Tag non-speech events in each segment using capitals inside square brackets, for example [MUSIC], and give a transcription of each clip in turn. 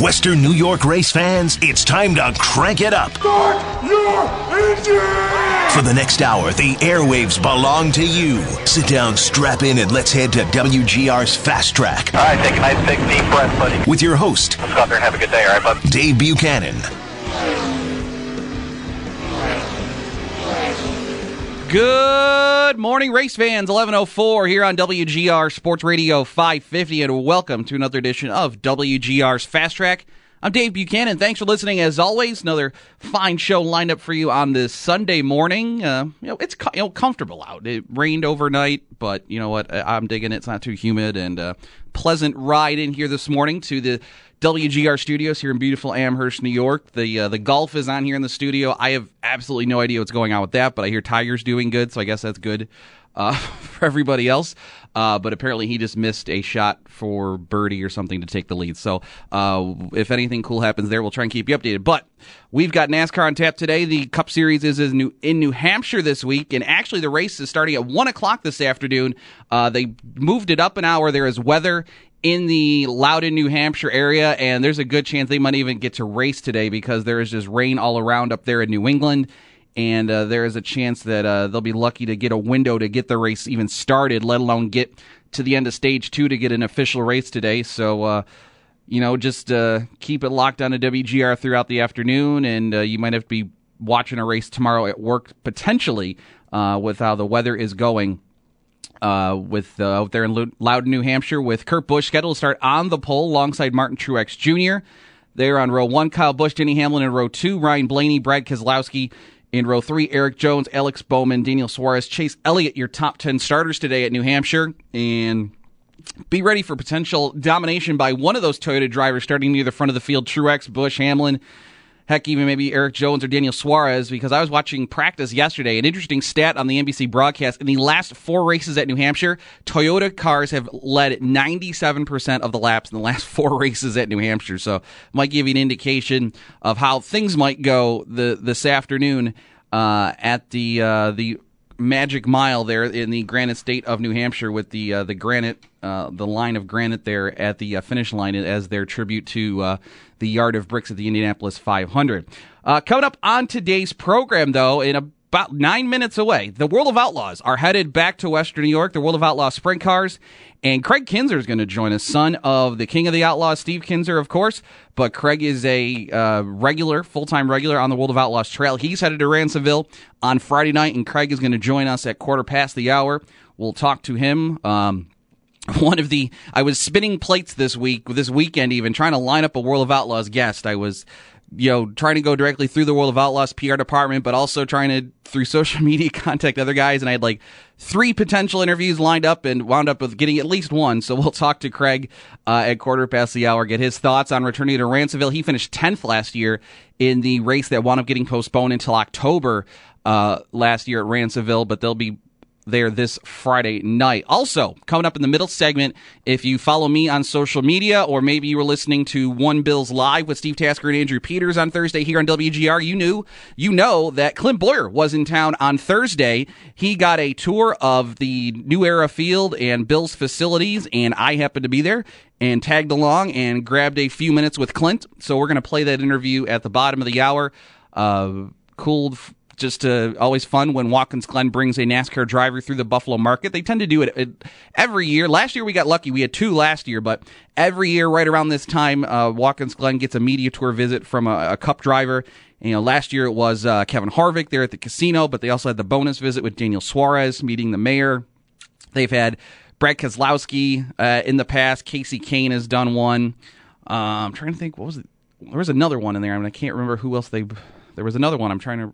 Western New York race fans, it's time to crank it up. Start your engine! For the next hour, the airwaves belong to you. Sit down, strap in, and let's head to WGR's Fast Track. All right, take a nice big deep breath, buddy. With your host, Let's go out there and have a good day, all right, bud? Dave Buchanan. Good morning, race fans. 1104 here on WGR Sports Radio 550, and welcome to another edition of WGR's Fast Track. I'm Dave Buchanan. Thanks for listening. As always, another fine show lined up for you on this Sunday morning. Uh, you know, it's you know comfortable out. It rained overnight, but you know what? I'm digging it. It's not too humid and uh, pleasant ride in here this morning to the WGR studios here in beautiful Amherst, New York. The uh, the golf is on here in the studio. I have absolutely no idea what's going on with that, but I hear Tiger's doing good, so I guess that's good uh, [LAUGHS] for everybody else. Uh, but apparently he just missed a shot for birdie or something to take the lead. So uh, if anything cool happens there, we'll try and keep you updated. But we've got NASCAR on tap today. The Cup Series is in New, in New Hampshire this week, and actually the race is starting at one o'clock this afternoon. Uh, they moved it up an hour. There is weather in the Loudon, New Hampshire area, and there's a good chance they might even get to race today because there is just rain all around up there in New England. And uh, there is a chance that uh, they'll be lucky to get a window to get the race even started, let alone get to the end of stage two to get an official race today. So, uh, you know, just uh, keep it locked on to WGR throughout the afternoon, and uh, you might have to be watching a race tomorrow at work potentially uh, with how the weather is going uh, with uh, out there in Loudon, New Hampshire, with Kurt Busch scheduled to start on the pole alongside Martin Truex Jr. There on row one, Kyle Busch, Denny Hamlin in row two, Ryan Blaney, Brad Keselowski in row three, Erik Jones, Alex Bowman, Daniel Suarez, Chase Elliott, your top 10 starters today at New Hampshire. And be ready for potential domination by one of those Toyota drivers starting near the front of the field Truex, Busch, Hamlin, heck, even maybe Erik Jones or Daniel Suarez, because I was watching practice yesterday. An interesting stat on the NBC broadcast in the last four races at New Hampshire, Toyota cars have led 97% of the laps in the last [LAUGHS] four races at New Hampshire. So, might give you an indication of how things might go the this afternoon uh, at the uh, the magic mile there in the granite state of New Hampshire with the uh, the granite uh, the line of granite there at the uh, finish line as their tribute to uh, the yard of bricks at the Indianapolis 500. Uh, coming up on today's program, though, in about nine minutes away, the World of Outlaws are headed back to Western New York. The World of Outlaws sprint cars. And Craig Kinser is going to join us, son of the King of the Outlaws, Steve Kinser, of course. But Craig is a uh, regular, full time regular on the World of Outlaws trail. He's headed to Ransomville on Friday night, and Craig is going to join us at quarter past the hour. We'll talk to him. Um, [LAUGHS] one of the I was spinning plates this week, this weekend, even trying to line up a World of Outlaws guest. I was you know, trying to go directly through the World of Outlaws PR department, but also trying to, through [LAUGHS] social media, contact other guys. And I had like three potential interviews lined up and wound up with getting at least one. So we'll talk to Craig uh, at quarter past the hour, get his thoughts on returning to Ransomville. He finished 10th last year in the race that wound up getting postponed until October uh, last year at Ransomville, but they'll be there this Friday night. Also, coming up in the middle segment, if you follow me on social media, or maybe you were listening to One Bills Live with Steve Tasker and Andrew Peters on Thursday here on WGR, you knew, you know that Clint Bowyer was in town on Thursday. He got a tour of the New Era Field and Bills facilities, and I happened to be there and tagged along and grabbed a few minutes with Clint. So we're going to play that interview at the bottom of the hour. Uh, cool just uh, always fun when Watkins Glen brings a NASCAR driver through the Buffalo market. They tend to do it, it, every year. Last year we got lucky; we had two last year, but every year right around this time, uh, Watkins Glen gets a media tour visit from a, a Cup driver. You know, last year it was uh, Kevin Harvick there at the casino, but they also had the bonus visit with Daniel Suarez meeting the mayor. They've had Brad Keselowski uh, in the past. Kasey Kahne has done one. Uh, I'm trying to think. What was it? There was another one in there. I mean, I can't remember who else they. There was another one. I'm trying to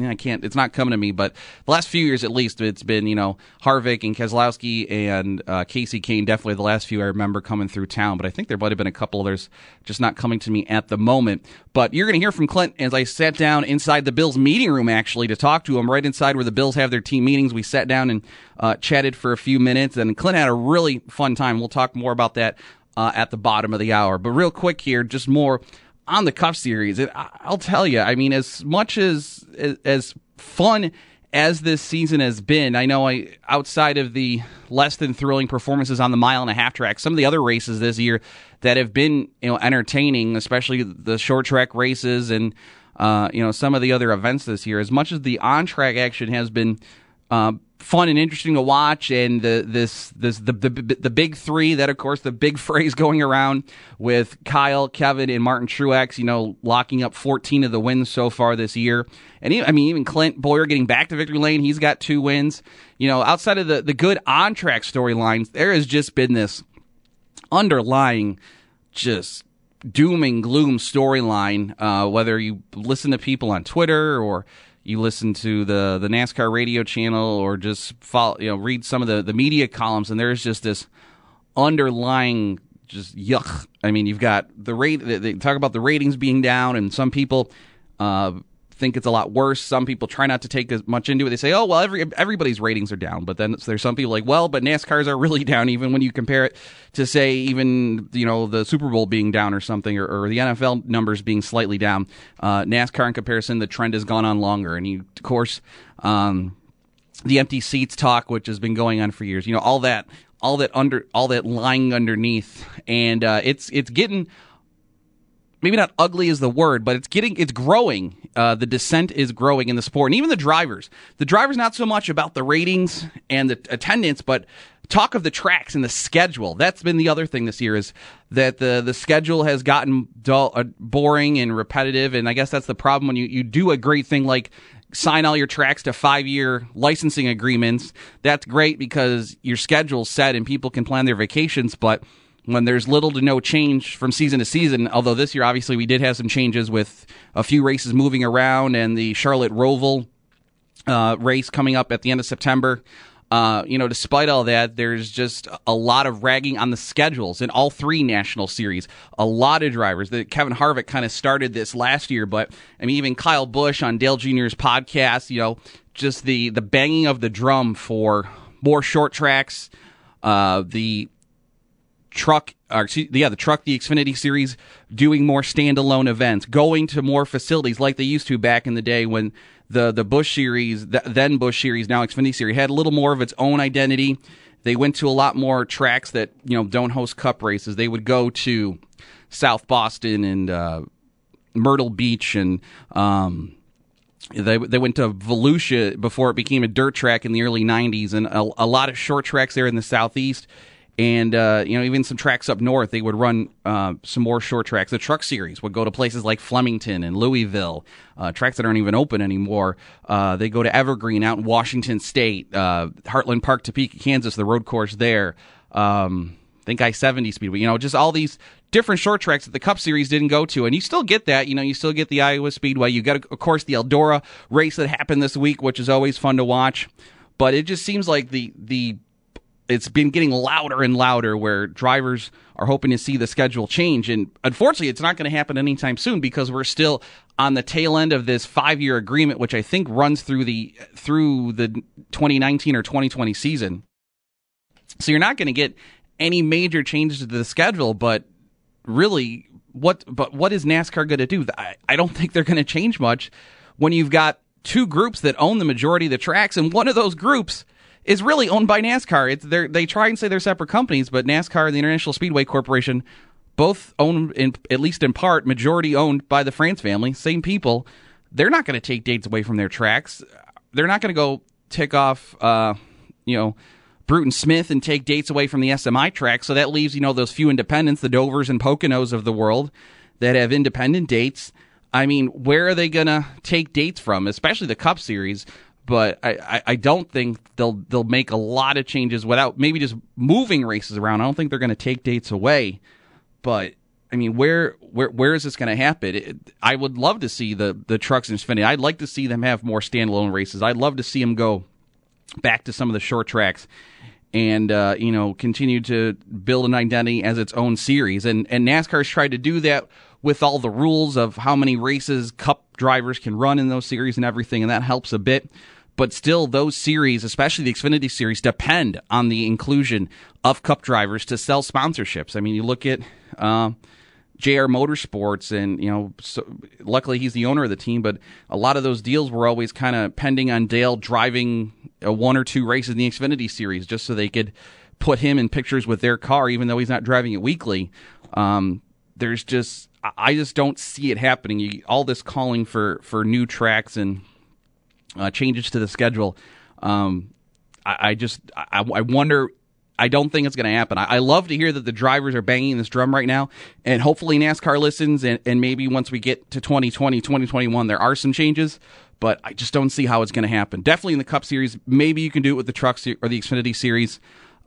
I can't. It's not coming to me. But the last few years, at least, it's been you know Harvick and Keselowski and uh, Kasey Kahne. Definitely the last few I remember coming through town. But I think there might have been a couple others just not coming to me at the moment. But you're going to hear from Clint as I sat down inside the Bills meeting room actually to talk to him right inside where the Bills have their team meetings. We sat down and uh, chatted for a few minutes, and Clint had a really fun time. We'll talk more about that uh, at the bottom of the hour. But real quick here, just more on the Cup Series. I'll tell you, I mean, as much as as fun as this season has been, I know I outside of the less than thrilling performances on the mile and a half track, some of the other races this year that have been you know entertaining, especially the short track races and uh, you know some of the other events this year. As much as the on track action has been uh, fun and interesting to watch. And the this this the, the the big three that of course the big [LAUGHS] phrase going around with Kyle, Kevin, and Martin Truex. You know, locking up 14 of the wins so far this year. And even, I mean, even Clint Bowyer getting back to victory lane. He's got two wins. You know, outside of the the good on track storylines, there has just been this underlying just doom and gloom storyline. Uh, whether you listen to people on Twitter or you listen to the the NASCAR radio channel or just follow, you know, read some of the the media columns, and there's just this underlying just yuck. I mean, you've got the rate. They talk about the ratings being down, and some people uh, think it's a lot worse. Some people try not to take as much into it. They say, "Oh, well, every everybody's ratings are down," but then there's some people like, "Well, but NASCAR's are [LAUGHS] really down, even when you compare it to say even you know the Super Bowl being down or something, or, or the NFL numbers being slightly down. Uh, NASCAR in comparison, the trend has gone on longer, and you, of course." Um, the empty seats talk, which has been going on for years, you know, all that, all that under, all that lying underneath, and uh, it's it's getting maybe not ugly is the word, but it's getting it's growing. Uh, the dissent is growing in the sport, and even the drivers. The drivers not so much about the ratings and the attendance, but talk of the tracks and the schedule. That's been the other thing this year is that the the schedule has gotten dull, uh, boring and repetitive, and I guess that's the problem when you you do a great thing like sign all your tracks to five year licensing agreements. That's great because your schedule's set and people can plan their vacations, but when there's little to no change from season to season. Although this year, obviously, we did have some changes with a few races moving around and the Charlotte Roval uh, race coming up at the end of September. Uh, you know, despite all that, there's just a lot of ragging on the schedules in all three national series. A lot of drivers. That Kevin Harvick kind of started this last year, but I mean, even Kyle Busch on Dale Jr.'s podcast, you know, just the the banging of the drum for more short tracks, uh, the truck or yeah the truck the xfinity series doing more standalone events going to more facilities like they used to back in the day when the the busch series the, then Busch series now xfinity series had a little more of its own identity. They went to a lot more tracks that you know don't host cup races. They would go to south boston and uh, myrtle beach and um, they they went to Volusia before it became a dirt track in the early 90s and a, a lot of short tracks there in the southeast and uh, you know even some tracks up north they would run uh, some more short tracks. The truck series would go to places like flemington and louisville uh, tracks that aren't even open anymore. Uh, they go to evergreen out in washington state uh, heartland park topeka kansas the road course there. Um, I think i-70 speedway you know just all these different short tracks that the cup series didn't go to. And you still get that you know you still get the iowa speedway you got of course the eldora race that happened this week which is always fun to watch. But it just seems like the the it's been getting louder and louder where drivers are hoping to see the schedule change and unfortunately it's not going to happen anytime soon because we're still on the tail end of this 5-year agreement which I think runs through the through the 2019 or 2020 season. So you're not going to get any major changes to the schedule but really what but what is NASCAR going to do? I, I don't think they're going to change much when you've got two groups that own the majority of the tracks and one of those groups is really owned by NASCAR. It's they try and say they're separate companies, but NASCAR and the International Speedway Corporation both own in at least in part majority owned by the France family, same people. They're not going to take dates away from their tracks. They're not going to go tick off uh, you know Bruton Smith and take dates away from the SMI track. So that leaves, you know, those few independents, the Dovers and Poconos of the world that have independent dates. I mean, where are they going to take dates from, especially the Cup Series? But I, I don't think they'll they'll make a lot of changes without maybe just moving races around. I don't think they're going to take dates away, but I mean, where where where is this going to happen? It, I would love to see the the trucks in Xfinity. I'd like to see them have more standalone races. I'd love to see them go back to some of the short tracks and uh, you know continue to build an identity as its own series. And and NASCAR's tried to do that with all the rules of how many races Cup drivers can run in those series and everything, and that helps a bit. But still, those series, especially the Xfinity series, depend on the inclusion of Cup drivers to sell sponsorships. I mean, you look at. Uh, JR Motorsports, and you know, so, luckily he's the owner of the team. But a lot of those deals were always kind of pending on Dale driving a one or two races in the Xfinity Series, just so they could put him in pictures with their car, even though he's not driving it weekly. Um, there's just, I just don't see it happening. You, all this calling for for new tracks and uh, changes to the schedule. Um, I, I, just, I, I wonder I don't think it's going to happen. I, I, love to hear that the drivers are banging this drum right now, and hopefully NASCAR listens, and, and maybe once we get to 2020, 2021, there are some changes, but I just don't see how it's going to happen. Definitely in the Cup Series. Maybe you can do it with the Trucks or the Xfinity Series.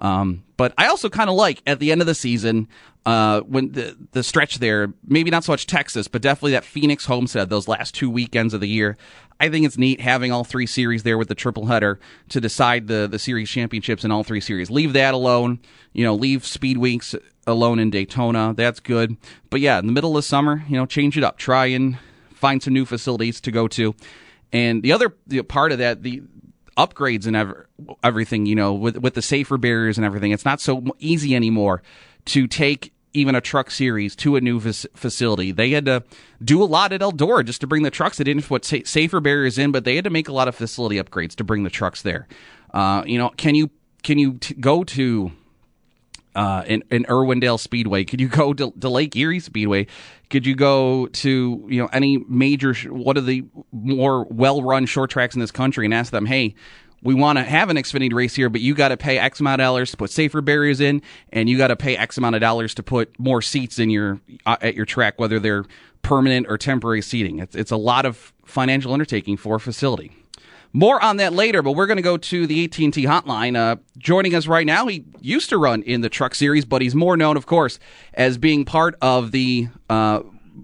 Um, but I also kind of like at the end of the season, uh, when the the stretch there, maybe not so much Texas, but definitely that Phoenix homestead, those last two weekends of the year. I think it's neat having all three series there with the triple header to decide the the series championships in all three series. Leave that alone. You know, leave speed weeks alone in Daytona. That's good. But yeah, in the middle of summer, you know, change it up. Try and find some new facilities to go to. And the other part of that, the upgrades and ever, everything, you know, with with the safer barriers and everything, it's not so easy anymore to take even a truck series to a new facility. They had to do a lot at Eldora just to bring the trucks. They didn't put safer barriers in, but they had to make a lot of facility upgrades to bring the trucks there. Uh, you know, can you can you t- go to uh, in, in Irwindale Speedway? Could you go to, to, Lake Erie Speedway? Could you go to you know any major what are the more well run short tracks in this country and ask them, hey, we want to have an Xfinity race here, but you got to pay X amount of dollars to put safer barriers in, and you got to pay X amount of dollars to put more seats in your uh, at your track, whether they're permanent or temporary seating. It's it's a lot of financial undertaking for a facility. More on that later, but we're going to go to the AT&T hotline. Uh, joining us right now, he used to run in the Truck Series, but he's more known, of course, as being part of the uh,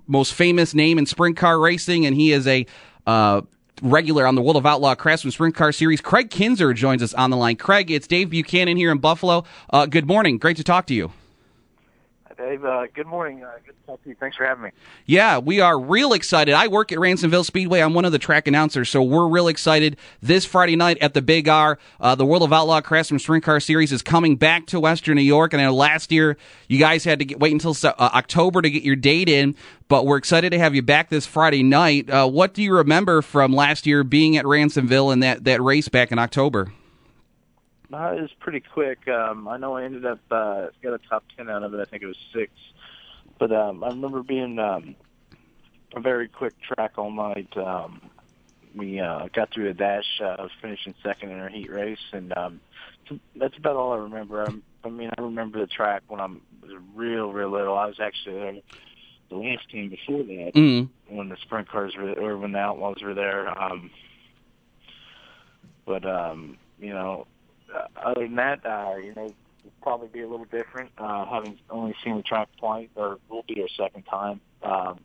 most famous name in sprint car racing, and he is a uh, regular on the World of Outlaw Craftsman Sprint Car Series. Craig Kinser joins us on the line. Craig, it's Dave Buchanan here in Buffalo. Uh, good morning. Great to talk to you. Dave. Uh, good morning. Uh, good to talk to you. Thanks for having me. Yeah, we are real excited. I work at Ransomville Speedway. I'm one of the track announcers, so we're real excited. This Friday night at the Big R, uh, the World of Outlaw Craftsman Sprint Car Series is coming back to Western New York. And I know last year you guys had to get, wait until uh, October to get your date in, but we're excited to have you back this Friday night. Uh, what do you remember from last year being at Ransomville and that, that race back in October? Uh, it was pretty quick. Um, I know I ended up uh, got a top ten out of it. I think it was six, but um, I remember being um, a very quick track all night. Um, we uh, got through a dash. Uh, I was finishing second in our heat race, and um, that's about all I remember. I'm, I mean, I remember the track when I'm was real, real little. I was actually there the last team before that mm-hmm. when the sprint cars were, or when the Outlaws were there. Um, but um, you know, other than that, uh, you know, it'll probably be a little different. Uh, having only seen the track twice, or will be our second time. Um,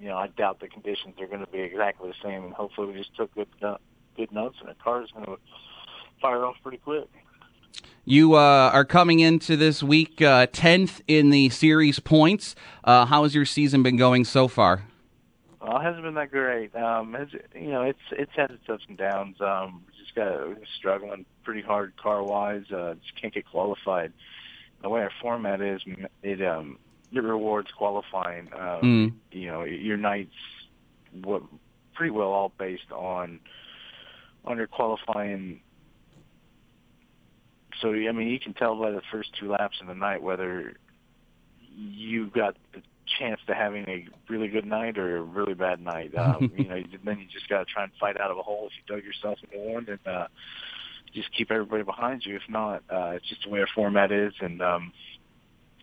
you know, I doubt the conditions are going to be exactly the same, and hopefully we just took good uh, good notes, and the car is going to fire off pretty quick. You uh, are coming into this week uh, tenth in the series points. Uh, how has your season been going so far? Well, it hasn't been that great. Um, it's, you know, it's it's had its ups and downs. Um, we just got struggling pretty hard car wise. Uh, just can't get qualified. The way our format is, it um it rewards qualifying. Um, mm. You know, your nights what pretty well all based on on your qualifying. So I mean, you can tell by the first two laps in the night whether you got the chance to having a really good night or a really bad night. [LAUGHS] Um, you know, then you just got to try and fight out of a hole if you dug yourself into one, and uh, just keep everybody behind you. If not, uh, it's just the way our format is, and um,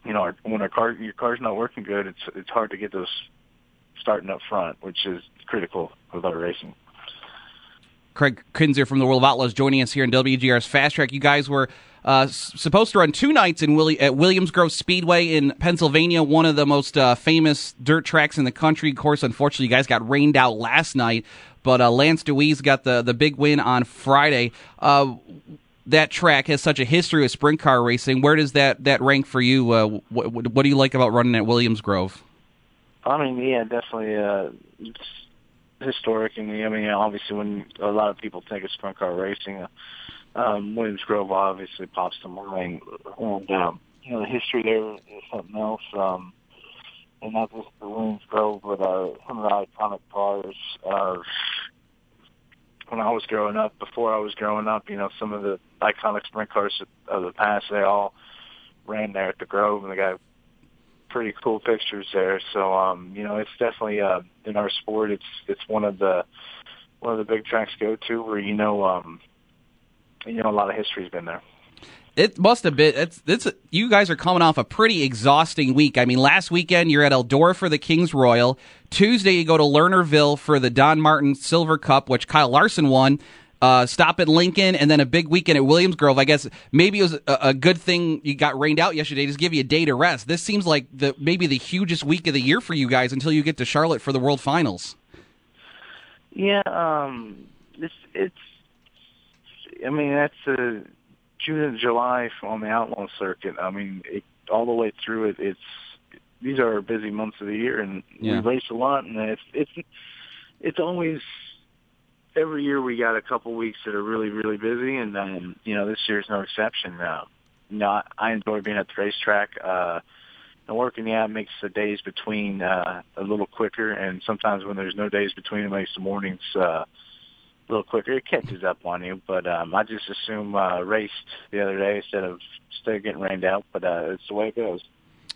you know, our, when our car your car's not working good, it's it's hard to get those starting up front, which is critical with our racing. Craig Kinser from the World of Outlaws joining us here in WGR's Fast Track. You guys were uh, supposed to run two nights in at Williams Grove Speedway in Pennsylvania, one of the most uh, famous dirt tracks in the country. Of course, unfortunately, you guys got rained out last night, but uh, Lance Dewease got the, the big win on Friday. Uh, that track has such a history with sprint car racing. Where does that, that rank for you? Uh, what, what do you like about running at Williams Grove? I mean, yeah, definitely. Uh, it's historic, and I mean, obviously, when a lot of people think of sprint car racing, um, Williams Grove obviously pops to mind, and um, you know, the history there is something else. Um, and not just the Williams Grove, but uh, some of the iconic cars. Uh, when I was growing up, before I was growing up, you know, some of the iconic sprint cars of the past, they all ran there at the Grove, and they got pretty cool pictures there. So, um, you know, it's definitely uh, in our sport. It's it's one of the one of the big tracks go to where you know, um, you know, a lot of history's been there. It must have been. It's it's. You guys are coming off a pretty exhausting week. I mean, last weekend you're at Eldora for the Kings Royal. Tuesday you go to Lernerville for the Don Martin Silver Cup, which Kyle Larson won. Uh, stop at Lincoln, and then a big weekend at Williams Grove. I guess maybe it was a, a, good thing you got rained out yesterday. Just give you a day to rest. This seems like the maybe the hugest week of the year for you guys until you get to Charlotte for the World Finals. Yeah, um, it's it's. I mean, that's a June and July on the outlaw circuit. I mean, it, all the way through it, it's these are our busy months of the year, and yeah. we race a lot, and it's it's it's always every year we got a couple weeks that are really really busy, and um, you know this year's no exception. Now, you know, I, enjoy being at the racetrack. Uh, and working, yeah, makes the days between uh, a little quicker, and sometimes when there's no days between, it makes the mornings uh, a little quicker. It catches up on you, but um, I just assume uh, raced the other day instead of instead of getting rained out. But uh, it's the way it goes.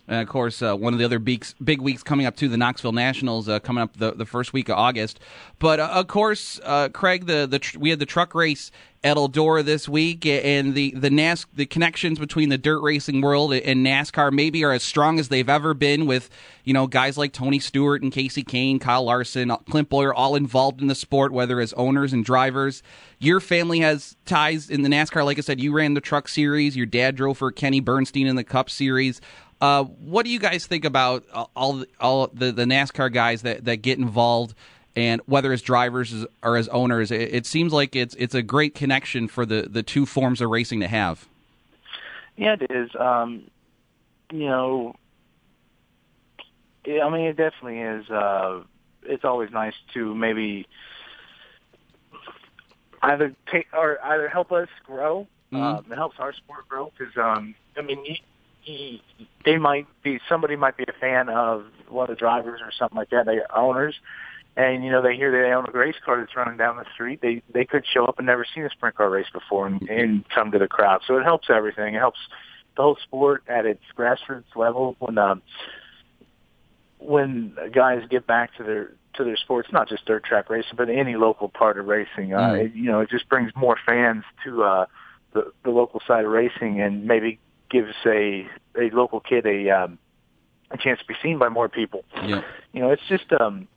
And of course, uh, one of the other big, weeks coming up to the Knoxville Nationals uh, coming up the, the first week of August. But uh, of course, uh, Craig, the, the tr- we had the truck race at Eldora this week, and the the NAS the connections between the dirt racing world and NASCAR maybe are as strong as they've ever been. With you know guys like Tony Stewart and Kasey Kahne, Kyle Larson, Clint Bowyer, all involved in the sport, whether as owners and drivers. Your family has ties in the NASCAR. Like I said, you ran the Truck Series. Your dad drove for Kenny Bernstein in the Cup Series. Uh, what do you guys think about all all the, the NASCAR guys that, that get involved, and whether as drivers or as owners? It, seems like it's it's a great connection for the, the two forms of racing to have. Yeah, it is. Um, you know, I mean, it definitely is. Uh, it's always nice to maybe either take or either help us grow. Mm-hmm. Um, it helps our sport grow because um, I mean, they might be somebody might be a fan of one of the drivers or something like that. They owners, and you know they hear they own a race car that's running down the street. They they could show up and never seen a sprint car race before and, and come to the crowd. So it helps everything. It helps the whole sport at its grassroots level. When um, when guys get back to their to their sports, not just dirt track racing, but any local part of racing, uh, mm. it, you know, it just brings more fans to uh, the the local side of racing and maybe gives a a local kid a um, a chance to be seen by more people. Yeah. You know, it's just um,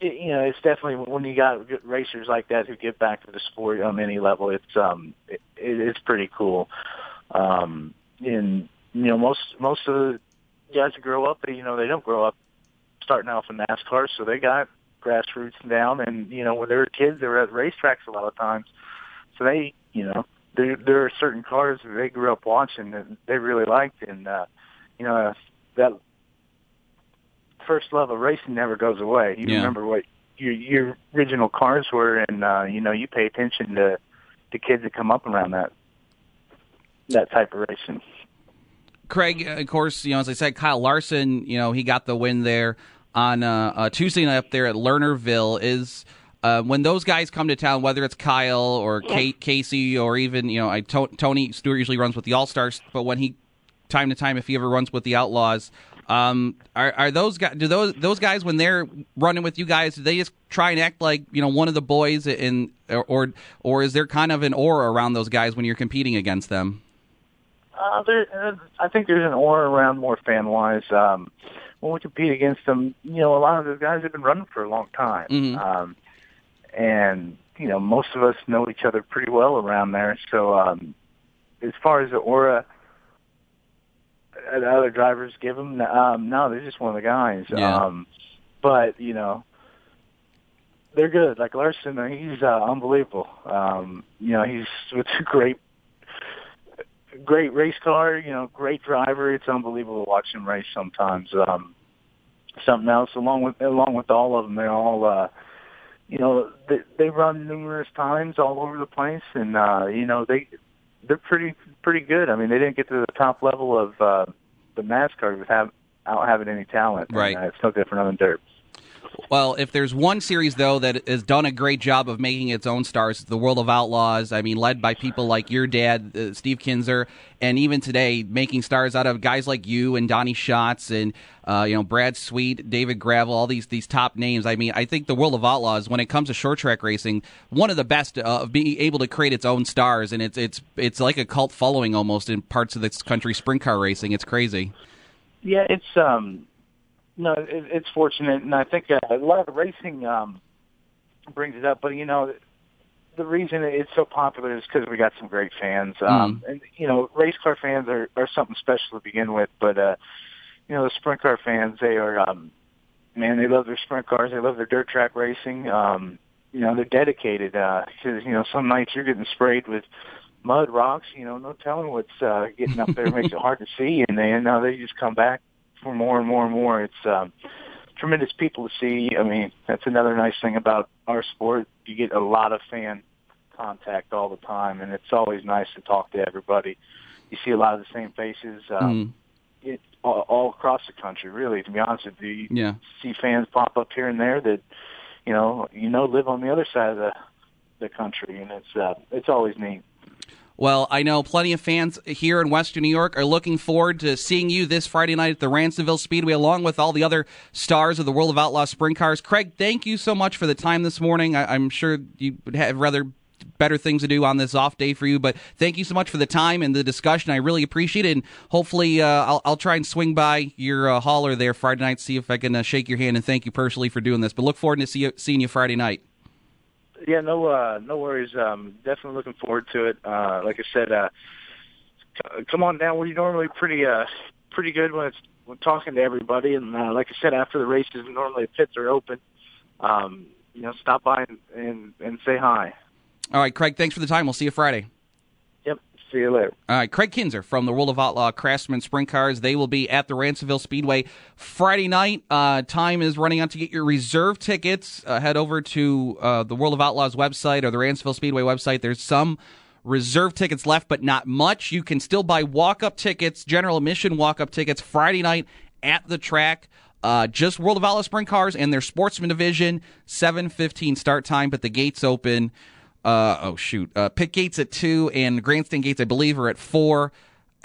it, you know, it's definitely when you got racers like that who give back to the sport on any level. It's um, it, it's pretty cool. Um, and you know, most most of the guys that grow up, they, you know, they don't grow up starting off in NASCAR, so they got grassroots down. And you know, when they were kids, they were at racetracks a lot of times, so they, you know, there there are certain cars that they grew up watching that they really liked, and uh, you know that first love of racing never goes away. You yeah. remember what your your original cars were, and uh, you know you pay attention to the kids that come up around that that type of racing. Craig, of course, you know as I said, Kyle Larson, you know he got the win there on uh, uh, Tuesday night up there at Lernerville. Is uh, when those guys come to town, whether it's Kyle or Kate, Kasey or even you know I, Tony Stewart usually runs with the All Stars, but when he time to time if he ever runs with the Outlaws, um, are, are those guys? Do those those guys when they're running with you guys, do they just try and act like you know one of the boys in or or is there kind of an aura around those guys when you're competing against them? Uh, there, uh, I think there's an aura around more fan wise. Um, when we compete against them, you know, a lot of those guys have been running for a long time. Mm-hmm. Um, and you know most of us know each other pretty well around there. So um, as far as the aura that other drivers give him, um, no, they're just one of the guys. Yeah. Um, but you know, they're good. Like Larson, he's uh, unbelievable. Um, you know, he's [LAUGHS] with a great, great race car. You know, great driver. It's unbelievable to watch him race sometimes. Um, something else along with along with all of them, they're all. Uh, you know, they, they run numerous times all over the place, and uh, you know they they're pretty pretty good. I mean, they didn't get to the top level of uh, the NASCAR without having any talent. Right. And, uh, it's no different the dirt. Well, if there's one series though that has done a great job of making its own stars, the World of Outlaws. I mean, led by people like your dad, uh, Steve Kinser, and even today making stars out of guys like you and Donny Schatz and uh, you know Brad Sweet, David Gravel, all these these top names. I mean, I think the World of Outlaws, when it comes to short track racing, one of the best uh, of being able to create its own stars, and it's it's it's like a cult following almost in parts of this country sprint car racing. It's crazy. Yeah, it's um no, it, it's fortunate, and I think uh, a lot of racing um, brings it up. But you know, the reason it's so popular is because we got some great fans. Um, And you know, race car fans are, are something special to begin with. But uh, you know, the sprint car fans, they are um, man, they love their sprint cars. They love their dirt track racing. Um, you know, they're dedicated because uh, you know some nights you're getting sprayed with mud, rocks. You know, no telling what's uh, getting up there makes it hard to see, and they you know they just come back for more and more and more. It's um, tremendous people to see. I mean, that's another nice thing about our sport. You get a lot of fan contact all the time, and it's always nice to talk to everybody. You see a lot of the same faces. Um, mm. it, all, all across the country, really. To be honest with you, you yeah. see fans pop up here and there that you know you know live on the other side of the the country, and it's uh, it's always neat. Well, I know plenty of fans here in Western New York are looking forward to seeing you this Friday night at the Ransomville Speedway, along with all the other stars of the World of Outlaw Sprint Cars. Craig, thank you so much for the time this morning. I, am sure you would have rather better things to do on this off day for you. But thank you so much for the time and the discussion. I really appreciate it. And hopefully, uh, I'll, I'll, try and swing by your uh, hauler there Friday night, see if I can uh, shake your hand and thank you personally for doing this. But look forward to see you, seeing you Friday night yeah, no, uh, no worries. Um, definitely looking forward to it. Uh, like I said, uh, c- come on down. We're normally pretty, uh, pretty good when it's when talking to everybody. And uh, like I said, after the races, normally the pits are open. Um, you know, stop by and, and, and say hi. All right, Craig. Thanks for the time. We'll see you Friday. See you later. All right, Craig Kinser from the World of Outlaw Craftsman Sprint Cars. They will be at the Ransomville Speedway Friday night. Uh, time is running out to get your reserve tickets. Uh, head over to uh, the World of Outlaws website or the Ransomville Speedway website. There's some reserve tickets left, but not much. You can still buy walk up tickets, general admission walk up tickets Friday night at the track. Uh, just World of Outlaw Sprint Cars and their Sportsman division. 7:15 start time, but the gates open uh, oh shoot, uh, pit gates at two and grandstand gates, I believe, are at four.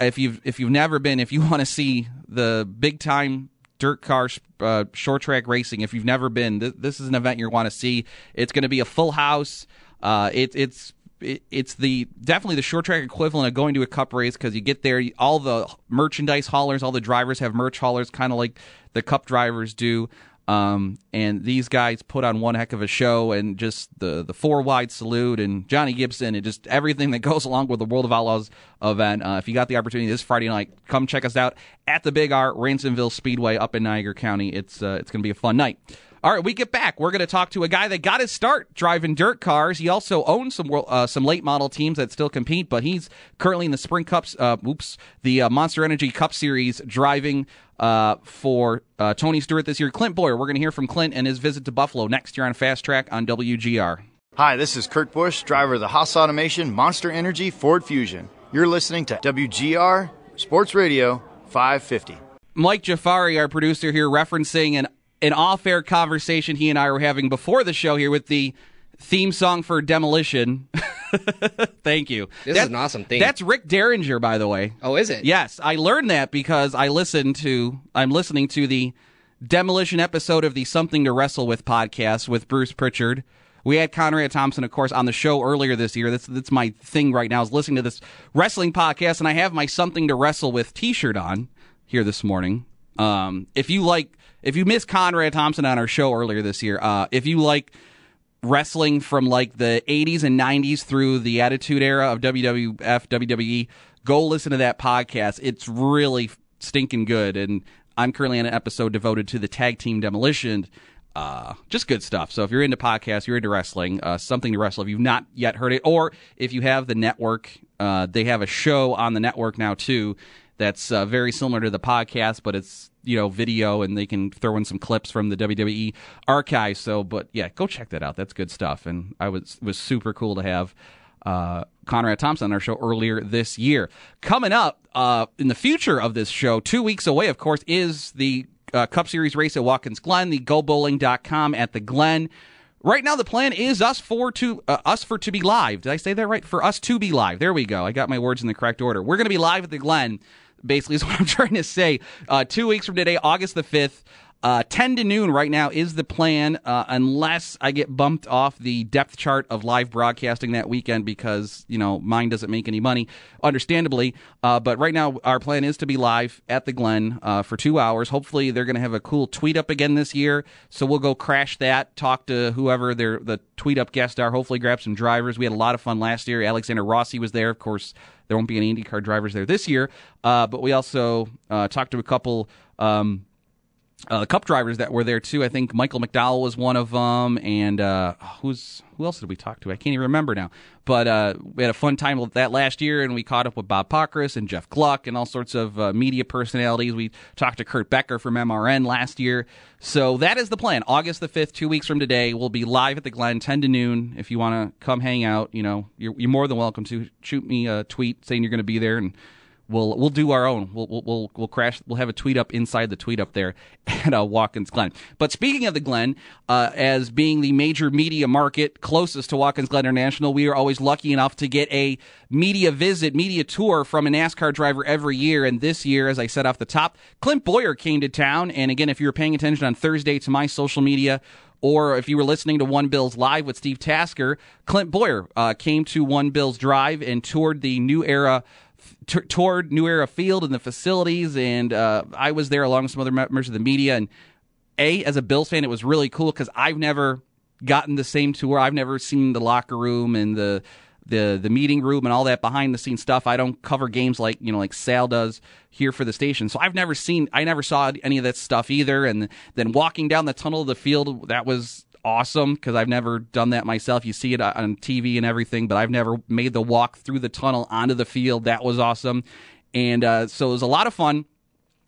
If you've if you've never been, if you [LAUGHS] want to see the big time dirt car uh, short track racing, if you've never been, th- this is an event you want to see. It's going to be a full house. Uh, it, it's it, it's the definitely the short track equivalent of going to a cup race because you get there, all the merchandise haulers, all the drivers have merch haulers, kind of like the cup drivers do. Um, and these guys put on one heck of a show, and just the the four wide salute and Johnny Gibson and just everything that [LAUGHS] goes along with the World of Outlaws event. Uh, if you got the opportunity this Friday night, come check us out at the Big R Ransomville Speedway up in Niagara County. It's uh, it's going to be a fun night. All right, we get back. We're going to talk to a guy that got his start driving dirt cars. He also owns some uh, some late model teams that still compete, but he's currently in the Sprint Cups. Uh, oops, the uh, Monster Energy Cup Series driving uh, for uh, Tony Stewart this year. Clint Bowyer, We're going to hear from Clint and his visit to Buffalo next year on Fast Track on WGR. Hi, this is Kurt Busch, driver of the Haas Automation Monster Energy Ford Fusion. You're listening to WGR Sports Radio 550. Mike Jafari, our producer here, referencing an an off-air conversation he and I were having before the show here with the theme song for Demolition. [LAUGHS] [LAUGHS] Thank you. This that, is an awesome thing. That's Rick Derringer, by the way. Oh, is it? Yes, I learned that because I listened to. I'm listening to the Demolition episode of the Something to Wrestle with podcast with Bruce Prichard. We had Conrad Thompson, of course, on the show earlier this year. That's that's my thing right now is listening to this wrestling podcast, and I have my Something to Wrestle with T-shirt on here this morning. Um, if you like if you missed Conrad Thompson on our show earlier this year, uh, if you like wrestling from like the 80s and 90s through the Attitude Era of WWF, WWE, Go listen to that podcast. It's really stinking good. And I'm currently on an episode devoted to the tag team demolition. Uh, just good stuff. So if you're into podcasts, you're into wrestling, uh, something to wrestle. If you've not yet heard it, or if you have the network, uh, they have a show on the network now too. That's uh, very similar to the podcast, but it's you know video, and they can throw in some clips from the WWE archive. So, but yeah, go check that out. That's good stuff. And I was was super cool to have uh, Conrad Thompson on our show earlier this year. Coming up uh, in the future of this show, two weeks away, of course, is the uh, Cup Series race at Watkins Glen, the GoBowling.com at the Glen. Right now, the plan is us for to uh, us for to be live. Did I say that right? For us to be live. There we go. I got my words in the correct order. We're going to be live at the Glen. Basically, is what I'm [LAUGHS] trying to say. Uh, two weeks from today, August the fifth. Uh, 10 to noon right now is the plan, uh, unless I get bumped off the depth chart of live broadcasting that weekend because, you know, mine doesn't make any money, understandably. Uh, but right now, our plan is to be live at the Glen uh, for two hours. Hopefully, they're going to have a cool tweet up again this year. So we'll go crash that, talk to whoever their the tweet up guests are, hopefully grab some drivers. We had a lot of fun last year. Alexander Rossi was there. Of course, there won't be any IndyCar drivers there this year. Uh, but we also uh, talked to a couple. Um, uh, the cup drivers that were there too. I think Michael McDowell was one of them, and uh, who's who else did we talk to? I can't even remember now. But uh, we had a fun time with that last year, and we caught up with Bob Pockrass and Jeff Gluck and all sorts of uh, media personalities. We talked to Kurt Becker from MRN last year. So that is the plan. August the fifth, two weeks from today, we'll be live at the Glen, ten to noon. If you want to come hang out, you know, you're, you're more than welcome to shoot me a tweet saying you're going to be there and we'll we'll do our own. We'll we'll we'll, crash. We'll have a tweet up inside the tweet up there [LAUGHS] at uh, Watkins Glen. But speaking of the Glen, uh, as being the major media market closest to Watkins Glen International, we are always lucky enough to get a media visit, media tour from a NASCAR driver every year. And this year, as I said off the top, Clint Bowyer came to town. And again, if you were paying attention on Thursday to my social media or if you were listening to One Bills Live with Steve Tasker, Clint Bowyer uh, came to One Bills Drive and toured the new era t- toured New Era Field and the facilities, and uh, I was there along with some other members of the media. And a as a Bills fan, it was really cool because I've never gotten the same tour. I've never seen the locker room and the the the meeting room and all that behind the scenes stuff. I don't cover games like you know like Sal does here for the station, so I've never seen I never saw any of that stuff either. And then walking down the tunnel of the field, that was awesome because I've never done that myself. You see it on TV and everything, but I've never made the walk through the tunnel onto the field. That was awesome. And uh, so it was a lot of fun.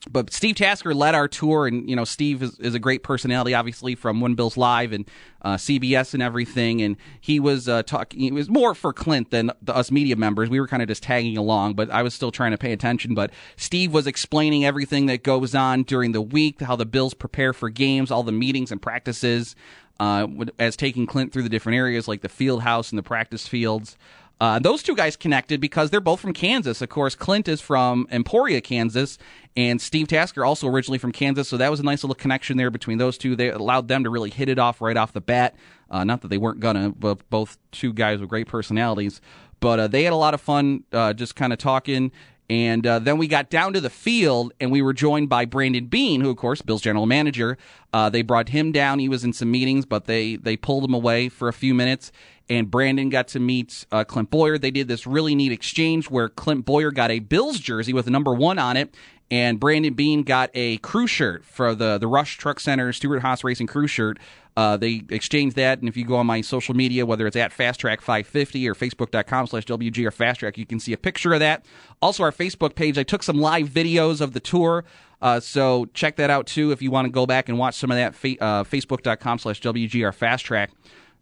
But Steve Tasker led our tour, and you know Steve is, is a great personality, obviously from One Bills Live and uh, CBS and everything. And he was uh, talking. It was more for Clint than the, us media members. We were kind of just tagging along, but I was still trying to pay attention. But Steve was explaining everything that goes on during the week, how the Bills prepare for games, all the meetings and practices uh, as taking Clint through the different areas like the field house and the practice fields. Uh, those two guys connected because they're both from Kansas. Of course, Clint is from Emporia, Kansas, and Steve Tasker also originally from Kansas. So that was a nice little connection there between those two. They allowed them to really hit it off right off the bat. Uh, not that they weren't gonna, but both two guys with great personalities. But uh, they had a lot of fun uh, just kind of talking and uh, then we got down to the field and we were joined by Brandon Beane, who, of course, Bill's general manager. Uh, they brought him down. He was in some meetings, but they, they pulled him away for a few minutes. And Brandon got to meet uh, Clint Bowyer. They did this really neat exchange where Clint Bowyer got a Bills jersey with a number one on it. And Brandon Beane got a crew shirt for the, the Rush Truck Center Stewart-Haas Racing crew shirt uh, they exchanged that, and if you go on my social media, whether it's at Fast Track 550 or Facebook.com slash WGR Fast Track, you can see a picture of that. Also, our Facebook page, I took some live videos of the tour. Uh, so check that out too if you want to go back and watch some of that. Fa- uh, Facebook.com slash WGR Fast Track.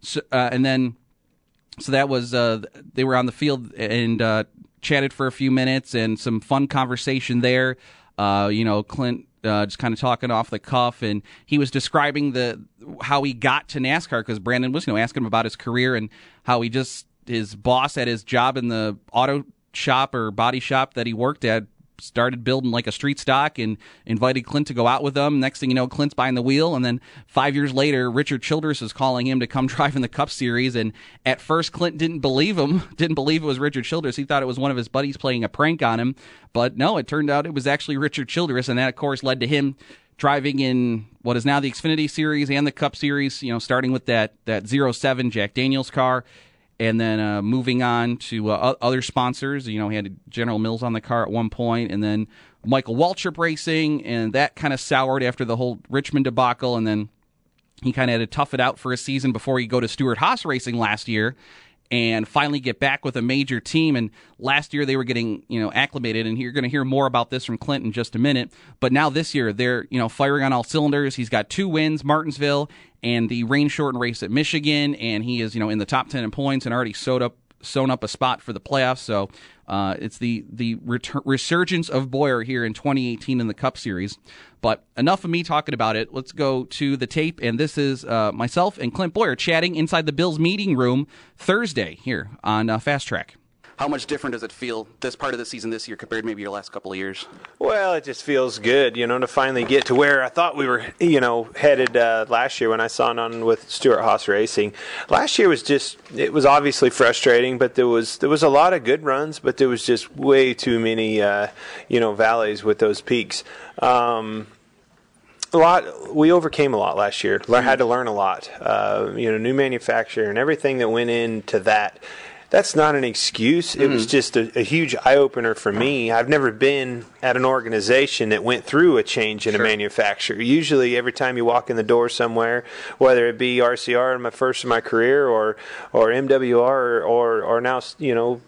So, uh, and then, so that was, uh, they were on the field and uh, chatted for a few minutes and some fun conversation there. you know, Clint uh, just kind of talking off the cuff, and he was describing the how he got to NASCAR because Brandon was you know asking him about his career and how he just his boss at his job in the auto shop or body shop that he worked at started building like a street stock and invited Clint to go out with them. Next thing you know, Clint's behind the wheel. And then five years later, Richard Childress is calling him to come [LAUGHS] drive in the Cup Series. And at first, Clint didn't believe him, [LAUGHS] didn't believe it was Richard Childress. He thought it was one of his buddies playing a prank on him. But no, it turned out it was actually Richard Childress. And that, of course, led to him driving in what is now the Xfinity Series and the Cup Series, you know, starting with that, that 07 Jack Daniels car and then uh, moving on to uh, other sponsors. You know, he had General Mills on the car at one point, and then Michael Waltrip Racing, and that kind of soured after the whole Richmond debacle, and then he kind of had to tough it out for a season before he go to Stewart-Haas Racing last year and finally get back with a major team. And last year they were getting, you know, acclimated. And you're going to hear more about this from Clint in just a minute. But now this year they're, you know, firing on all cylinders. He's got two wins, Martinsville and the rain shortened race at Michigan. And he is, you know, in the top 10 in points and already sewed up sewn up a spot for the playoffs. So uh, it's the the retur- resurgence of Bowyer here in 2018 in the Cup Series. But enough of me talking about it. Let's go to the tape, and this is uh, myself and Clint Bowyer chatting inside the Bills meeting room Thursday here on uh, Fast Track. How much different does it feel this part of the season this year compared to maybe your last couple of years? Well, it just feels good, you know, to finally get to where I thought we were, you know, headed uh, last year when I signed on with Stewart-Haas Racing. Last year was just it was obviously frustrating, but there was there was a lot of good runs, but there was just way too many, uh, you know, valleys with those peaks. Um, a lot we overcame a lot last year had to learn a lot uh, you know new manufacturer and everything that went into that that's not an excuse. It mm. was just a, a huge eye opener for me. I've never been at an organization that went through a change in sure. a manufacturer. Usually, every time you walk in the door somewhere, whether it be RCR in my first in my career or or MWR or, or, or now you know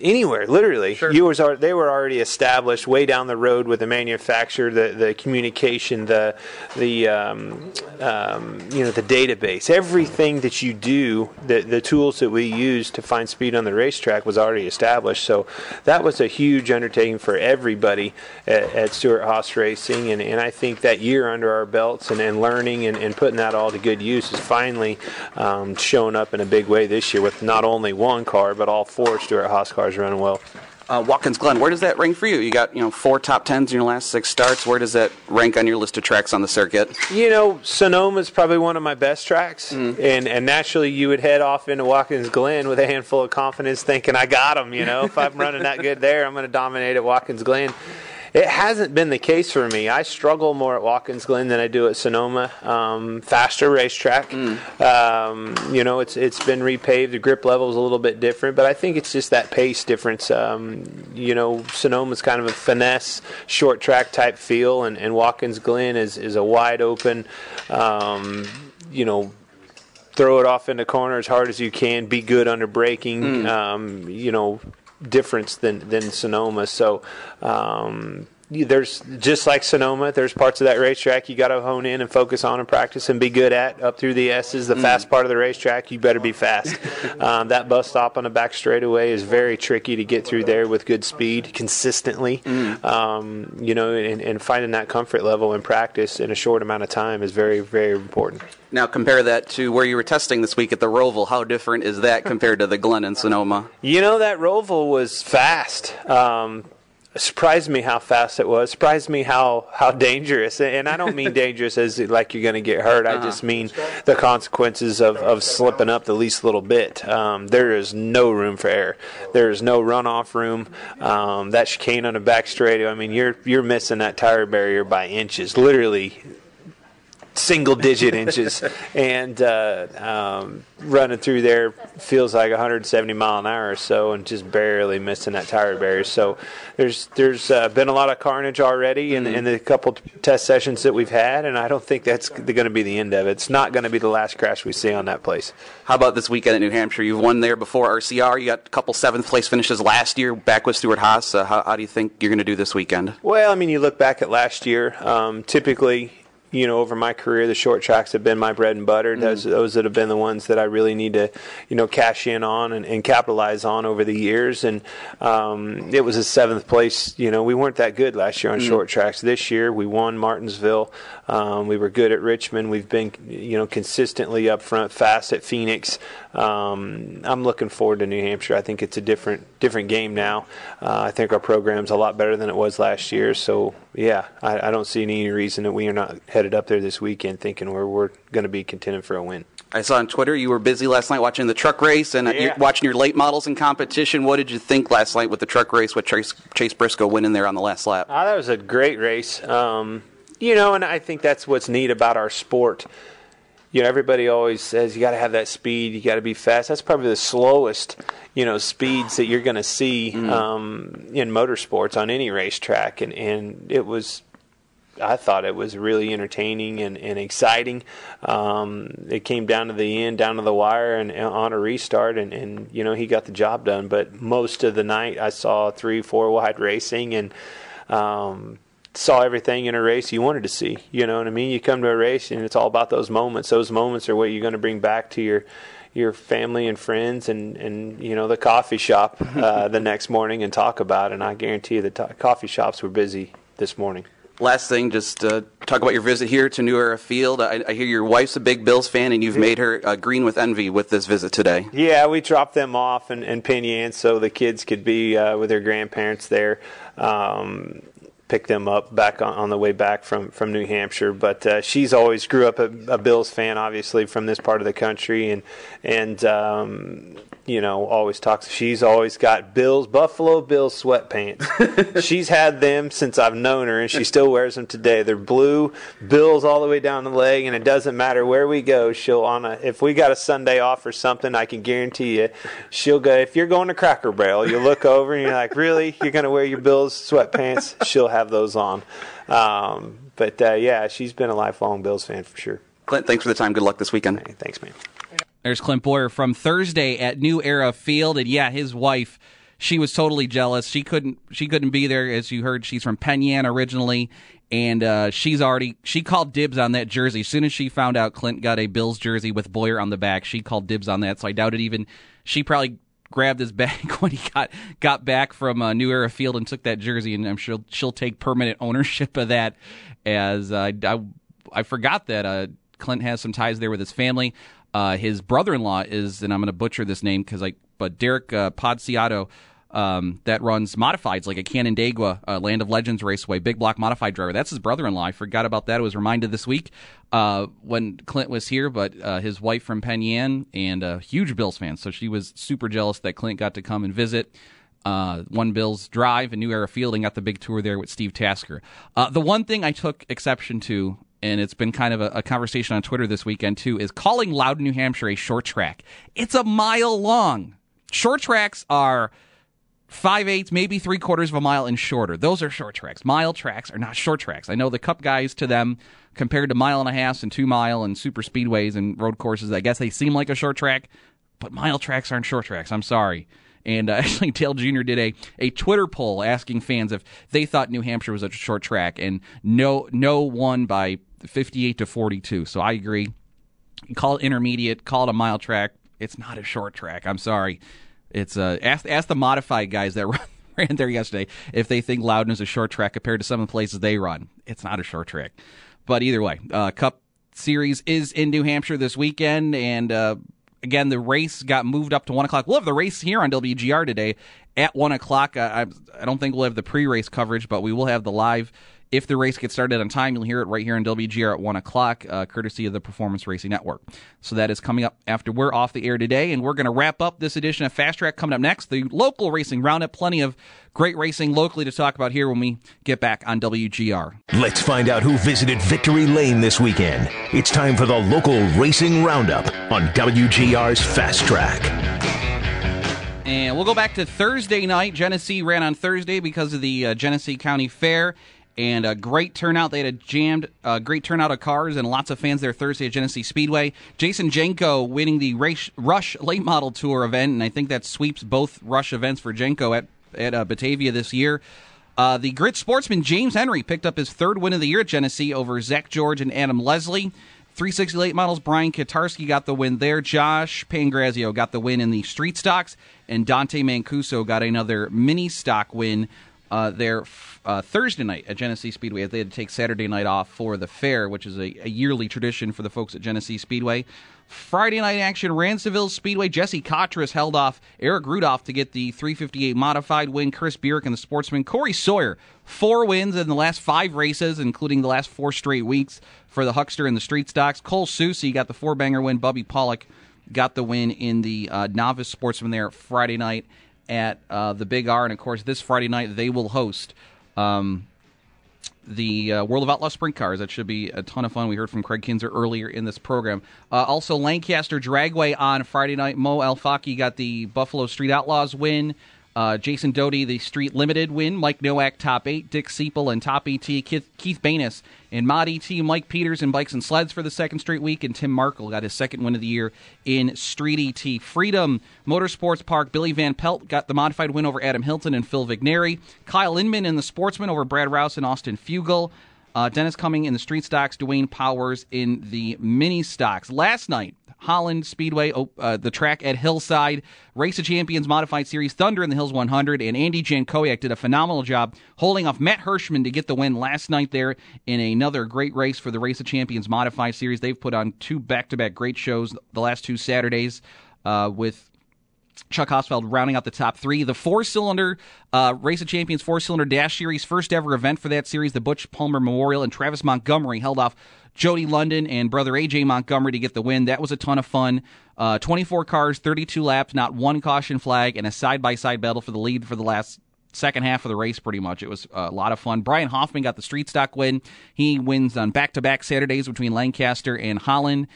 anywhere, literally. Sure. You was they were already established way down the road with the manufacturer, the the communication, the the um, um, you know the database, everything that you do, the the tools that we use to find speed on the racetrack was already established. So that was a huge undertaking for everybody at, at Stewart-Haas Racing, and, and I think that year under our belts and, and learning and, and putting that all to good use is finally um, showing up in a big way this year with not only one car but all four Stewart-Haas cars running well. Uh, Watkins Glen, where does that rank for you? You got you know four top tens in your last six starts. Where does that rank on your list of tracks on the circuit? You know, Sonoma is probably one of my best tracks, mm. and and naturally you would head off into Watkins Glen with a handful of confidence, thinking I got them. You know, if I'm running that good there, I'm going to dominate at Watkins Glen. It hasn't been the case for me. I struggle more at Watkins Glen than I do at Sonoma. Um, faster racetrack. Mm. Um, you know, it's it's been repaved. The grip level is a little bit different, but I think it's just that pace difference. Um, you know, Sonoma's kind of a finesse, short track type feel, and, and Watkins Glen is is a wide open. Um, you know, throw it off in the corner as hard as you can. Be good under braking. Mm. Um, you know, difference than than Sonoma. So. Um, there's just like Sonoma, there's parts of that racetrack you got to hone in and focus on and practice and be good at. Up through the S's, the mm. fast part of the racetrack, you better be fast. [LAUGHS] um, that bus stop on the back straightaway is very tricky to get through there with good speed consistently. Mm. Um, you know, and, and finding that comfort level in practice in a short amount of time is very, very important. Now compare that to where you were testing this week at the Roval. How different is that compared to the Glen and Sonoma? You know that Roval was fast. Um, surprised me how fast it was. Surprised me how how dangerous. And I don't mean [LAUGHS] dangerous as like you're going to get hurt. I just uh-huh. mean the consequences of, of slipping up the least little bit. Um, there is no room for error. There is no runoff room. Um, that chicane on the back straight. I mean, you're you're missing that tire barrier by inches, literally single digit inches, and uh, um, running through there feels like 170 mile an hour or so, and just barely missing that tire barrier. So there's there's uh, been a lot of carnage already in, mm-hmm. in the couple test sessions that we've had, and I don't think that's going to be the end of it. It's not going to be the last crash we see on that place. How about this weekend at New Hampshire? You've won there before RCR. You got a couple seventh place finishes last year back with Stewart-Haas. Uh, how, how, do you think you're going to do this weekend? Well, I mean, you look back at last year. Um, typically, you know, over my career, the short tracks have been my bread and butter. Mm. Those, those that have been the ones that I really need to, you know, cash in on and, and capitalize on over the years. And um, it was a seventh place. You know, we weren't that good last year on mm. short tracks. This year, we won Martinsville. Um, we were good at Richmond. We've been, you know, consistently up front, fast at Phoenix. Um, I'm looking forward to New Hampshire. I think it's a different different game now. Uh, I think our program's a lot better than it was last year. So yeah, I, I don't see any reason that we are not headed up there this weekend thinking we're we're going to be contending for a win. I saw on Twitter you were busy last night watching the truck race and yeah. watching your late models in competition. What did you think last night with the truck race with Chase, Chase Briscoe winning there on the last lap? Oh, that was a great race. Um, you know, and I think that's what's neat about our sport you know, everybody always says you got to have that speed, you got to be fast. That's probably the slowest, you know, speeds that you're going to see mm. um, in motorsports on any racetrack, and and it was I thought it was really entertaining and, and exciting. Um, it came down to the end, down to the wire, and, and, on a restart, and, and you know he got the job done. But most of the night, I saw three, four wide racing, and um, saw everything in a race you wanted to see. You know what I mean? You come to a race, and it's all about those moments. Those moments are what you're going to bring back to your your family and friends and, and you know the coffee shop [LAUGHS] uh, the next morning and talk about it. And I guarantee you the coffee shops were busy this morning last thing, just uh, talk about your visit here to New Era Field. I, I, hear your wife's a big Bills fan, and you've made her uh, green with envy with this visit today. Yeah, we dropped them off in, in Penn Yan so the kids could be uh, with their grandparents there. Um, pick them up back on, on, the way back from, from New Hampshire. But uh, she's always grew up a, a, Bills fan, obviously from this part of the country, and and um, you know, always talks. She's always got Bills, Buffalo Bills sweatpants. [LAUGHS] she's had them since I've known her, and she still wears them today. They're blue, Bills all the way down the leg, and it doesn't matter where we go. She'll on a if we got a Sunday off or something, I can guarantee you, she'll go. If you're going to Cracker Barrel, you look over and you're like, really, you're going to wear your Bills sweatpants? She'll have those on. Um, but uh, yeah, she's been a lifelong Bills fan for sure. Clint, thanks for the time. Good luck this weekend. Hey, thanks, man. There's Clint Bowyer from Thursday at New Era Field, and yeah, his wife, she was totally jealous. She couldn't, she couldn't be there, as you heard. She's from Penn Yan originally, and uh, she's already she called dibs on that jersey. As soon as she found out Clint got a Bills jersey with Bowyer on the back, she called dibs on that. So I doubt it even. She probably grabbed his bag [LAUGHS] when he got got back from uh, New Era Field and took that jersey, and I'm sure she'll take permanent ownership of that. As uh, I, I forgot that uh, Clint has some ties there with his family. Uh, his brother-in-law is, and I'm going to butcher this name because like, but Derek uh, Podciato, um, that runs modifieds like a Canandaigua uh, Land of Legends Raceway, big block modified driver. That's his brother-in-law. I forgot about that. I was reminded this week uh, when Clint was here, but uh, his wife from Penn Yan and a huge Bills fan, so she was super jealous that Clint got to come and visit. Uh, one Bills Drive and New Era Field and got the big tour there with Steve Tasker. Uh, the one thing I took exception to and it's been kind of a, a, conversation on Twitter this weekend too, is calling Loudon, New Hampshire a short track. It's a mile long. Short tracks are five eighths, maybe three quarters of a mile and shorter. Those are short tracks. Mile tracks are not short tracks. I know the Cup guys to them compared to mile and a half and two mile and super speedways and road courses. I guess they seem like a short track, but mile tracks aren't short tracks. I'm sorry. And uh, [LAUGHS] actually, Dale Jr. did a, a Twitter poll asking fans if they thought New Hampshire was a short track, and no no one by 58 to 42. So I agree. Call it intermediate, call it a mile track. It's not a short track. I'm sorry. It's uh, ask ask the modified guys that [LAUGHS] ran there yesterday if they think Loudon is a short track compared to some of the places they run. It's not a short track. But either way, uh, Cup Series is in New Hampshire this weekend, and uh, again, the race got moved up to one o'clock. We'll have the race here on WGR today at one o'clock. I, I don't think we'll have the pre-race coverage, but we will have the live if the race gets started on time, you'll hear it right here on WGR at 1 o'clock, uh, courtesy of the Performance Racing Network. So that is coming up after we're off the air today, and we're going to wrap up this edition of Fast Track coming up next. The local racing roundup, plenty of great racing locally to talk about here when we get back on WGR. Let's find out who visited Victory Lane this weekend. It's time for the local racing roundup on WGR's Fast Track. And we'll go back to Thursday night. Genesee ran on Thursday because of the uh, Genesee County Fair and a great turnout. They had a jammed, uh, great turnout of cars and lots of fans there Thursday at Genesee Speedway. Jason Jenko winning the race, Rush Late Model Tour event, and I think that sweeps both Rush events for Jenko at at uh, Batavia this year. Uh, the grit sportsman James Henry picked up his third win of the year at Genesee over Zach George and Adam Leslie. 360 late models, Brian Katarski got the win there. Josh Pangrazio got the win in the street stocks, and Dante Mancuso got another mini stock win uh, there uh, Thursday night at Genesee Speedway. They had to take Saturday night off for the fair, which is a, a yearly tradition for the folks at Genesee Speedway. Friday night action, Ransomville Speedway. Jesse Cotras held off Eric Rudolph to get the 358 modified win. Chris Burek and the sportsman. Corey Sawyer, four wins in the last five races, including the last four straight weeks for the Huckster and the Street Stocks. Cole Susie got the four banger win. Bubby Pollock got the win in the uh, novice sportsman there Friday night at uh, the Big R, and of course this Friday night they will host um, the uh, World of Outlaw Sprint Cars. That should be a ton of fun. We heard from Kraig Kinser earlier in this program. Uh, also, Lancaster Dragway on Friday night. Mo Alfaki got the Buffalo Street Outlaws win. Uh, Jason Doty, the Street Limited win. Mike Nowak, top eight. Dick Seepel and top ET. Keith, Keith in Mod ET. Mike Peters in Bikes and Sleds for the second straight week. And Tim Markle got his second win of the year in Street ET. Freedom Motorsports Park. Billy Van Pelt got the modified win over Adam Hilton and Phil Vigneri. Kyle Inman in the Sportsman over Brad Rouse and Austin Fugel. Uh, Dennis Cumming in the street stocks, Dwayne Powers in the mini stocks. Last night, Holland Speedway, oh, uh, the track at Hillside, Race of Champions Modified Series, Thunder in the Hills 100, and Andy Jankowiak did a phenomenal job holding off Matt Hirschman to get the win last night there in another great race for the Race of Champions Modified Series. They've put on two back-to-back great shows the last two Saturdays uh, with Chuck Hossfeld rounding out the top three. The four cylinder uh, Race of Champions four cylinder Dash Series, first ever event for that series, the Butch Palmer Memorial, and Travis Montgomery held off Jody London and brother AJ Montgomery to get the win. That was a ton of fun. Uh, 24 cars, 32 laps, not one caution flag, and a side by side battle for the lead for the last second half of the race pretty much. It was a lot of fun. Brian Hoffman got the street stock win. He wins on back to back Saturdays between Lancaster and Holland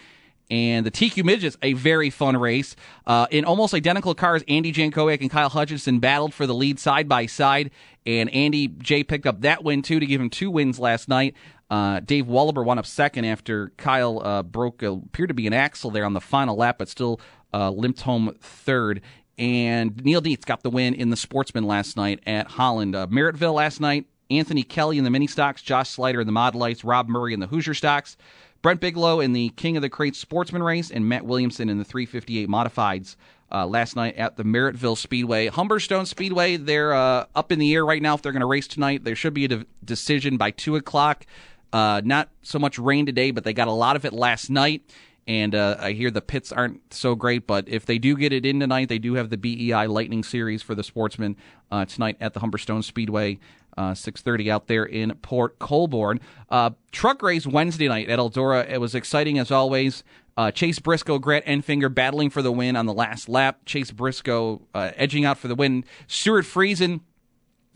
and the TQ Midgets, a very fun race. Uh, in almost identical cars, Andy Jankowiak and Kyle Hutchinson battled for the lead side by side, and Andy J picked up that win too to give him two wins last night. Uh, Dave Wallaber won up second after Kyle uh, broke appeared to be an axle there on the final lap, but still uh, limped home third. And Neil Dietz got the win in the Sportsman last night at Holland. Uh, Merrittville last night. Anthony Kelly in the mini stocks, Josh Slider in the mod lights, Rob Murray in the Hoosier stocks. Brent Bigelow in the King of the Crates Sportsman race, and Matt Williamson in the 358 Modifieds uh, last night at the Merrittville Speedway. Humberstone Speedway, they're uh, up in the air right now if they're going to race tonight. There should be a de- decision by 2 o'clock. Uh, not so much rain today, but they got a lot of it last night. And uh, I hear the pits aren't so great, but if they do get it in tonight, they do have the BEI Lightning Series for the sportsmen uh, tonight at the Humberstone Speedway uh, 6.30 out there in Port Colborne. Uh, truck race Wednesday night at Eldora. It was exciting as always. Uh, Chase Briscoe, Grant Enfinger battling for the win on the last lap. Chase Briscoe uh, edging out for the win. Stewart Friesen,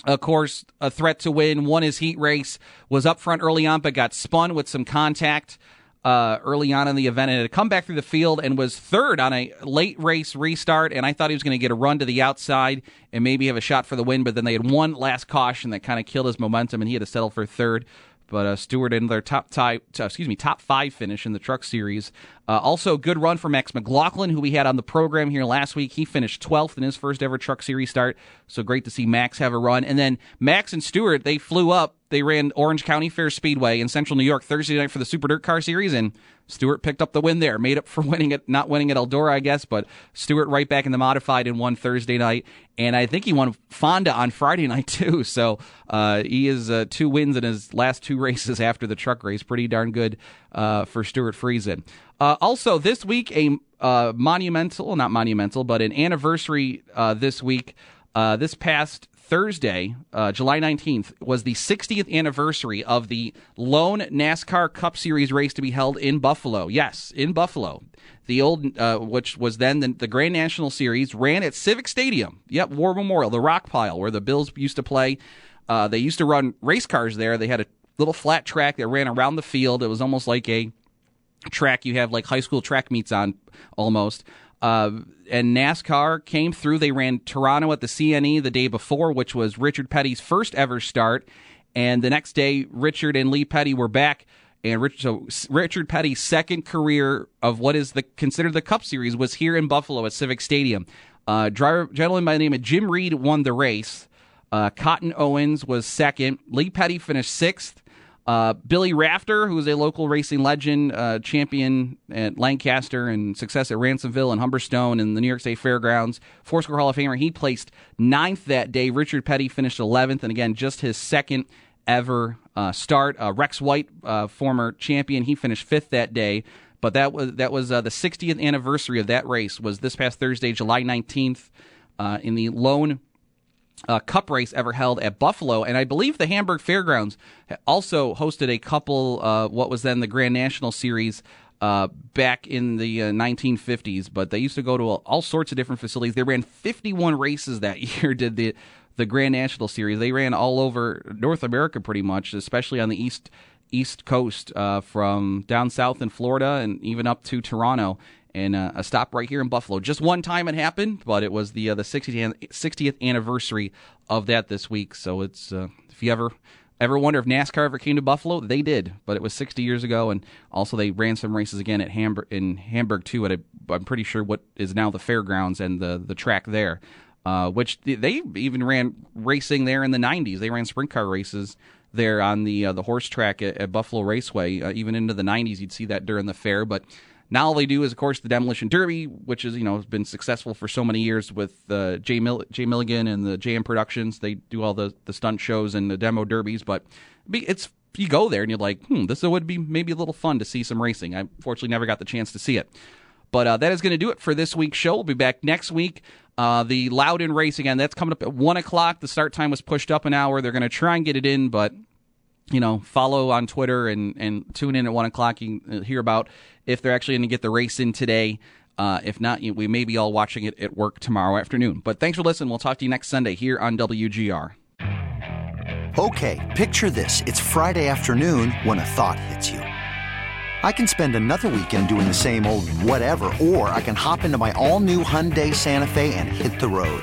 of course, a threat to win. Won his heat race. Was up front early on, but got spun with some contact uh, early on in the event and had come back through the field and was third on a late race restart. And I thought he was going to get a run to the outside and maybe have a shot for the win, but then they had one last caution that kind of killed his momentum, and he had to settle for third. But uh, Stewart their top tie, excuse me, top five finish in the Truck Series. Uh, also, good run for Max McLaughlin, who we had on the program here last week. He finished 12th in his first ever Truck Series start. So great to see Max have a run. And then Max and Stewart, they flew up. They ran Orange County Fair Speedway in Central New York Thursday night for the Super Dirt Car Series, and Stewart picked up the win there. Made up for [LAUGHS] winning it, not winning at Eldora, I guess, but Stewart right back in the modified and won Thursday night. And I think he won Fonda on Friday [LAUGHS] night, too. So uh, he is uh, two wins in his last two [LAUGHS] races after the truck race. Pretty darn good uh, for Stewart Friesen. Uh, also, this week, a uh, monumental, not monumental, but an anniversary uh, this week. this past Thursday, uh, July 19th, was the 60th anniversary of the lone NASCAR Cup Series race to be held in Buffalo. Yes, in Buffalo. The old, uh, which was then the, the, Grand National Series, ran at Civic Stadium. Yep, War Memorial, the rock pile where the Bills used to play. Uh, they used to run race cars there. They had a little flat track that ran around the field. It was almost like a track you have like high school track meets on almost. Uh, and NASCAR came through. They ran Toronto at the CNE the day before, which was Richard Petty's first ever start. And the next day, Richard and Lee Petty were back. And Rich, so Richard Petty's second career of what is the considered the Cup Series was here in Buffalo at Civic Stadium. Uh, driver, gentleman by the name of Jim Reed won the race. Uh, Cotton Owens was second. Lee Petty finished sixth. Uh, Billy Rafter, who is a local racing legend, uh, champion at Lancaster and success at Ransomville and Humberstone and the New York State Fairgrounds, four score Hall of Famer. He placed ninth that day. Richard Petty finished 11th, and again, just his second ever uh, start. Uh, Rex White, uh, former champion, he finished fifth that day. But that was that was uh, the 60th anniversary of that race. Was this past Thursday, July 19th, in the lone uh, cup race ever held at Buffalo, and I believe the Hamburg Fairgrounds also hosted a couple. Uh, what was then the Grand National Series uh, back in the uh, 1950s, but they used to go to all, all sorts of different facilities. They ran 51 races that [LAUGHS] year. Did the the Grand National Series. They ran all over North America pretty much, especially on the east east coast uh, from down south in Florida and even up to Toronto. And uh, a stop right here in Buffalo. Just one time it happened, but it was the uh, the 60th, 60th anniversary of that this week. So it's uh, if you ever ever wonder if NASCAR ever came to Buffalo, they did, but it was 60 years ago, and also they ran some races again at Hamburg in Hamburg too. At a, I'm pretty sure what is now the fairgrounds and the the track there, uh, which they even ran racing there in the 90s. They ran sprint car races there on the uh, the horse track at, at Buffalo Raceway. Uh, even into the 90s, you'd see that during the fair. But now all they do is, of course, the Demolition Derby, which is you know has been successful for so many years with uh, Jay, Mill- Jay Milligan and the JM Productions. They do all the the stunt shows and the demo derbies, but it's you go there and you're like, hmm, this would be maybe a little fun to see some racing. I fortunately never got the chance to see it. But uh, that is going to do it for this week's show. We'll be back next week. Uh, the Loudon race again, that's coming up at 1 o'clock. The start time was pushed up an hour. They're going to try and get it in, but you know, follow on Twitter and, and tune in at 1 o'clock. You can uh, hear about if they're actually going to get the race in today. Uh, if not, we may be all watching it at work tomorrow afternoon. But thanks for listening. We'll talk to you next Sunday here on WGR. Okay, picture this. It's Friday afternoon when a thought hits you. I can spend another weekend doing the same old whatever, or I can hop into my all new Hyundai Santa Fe and hit the road.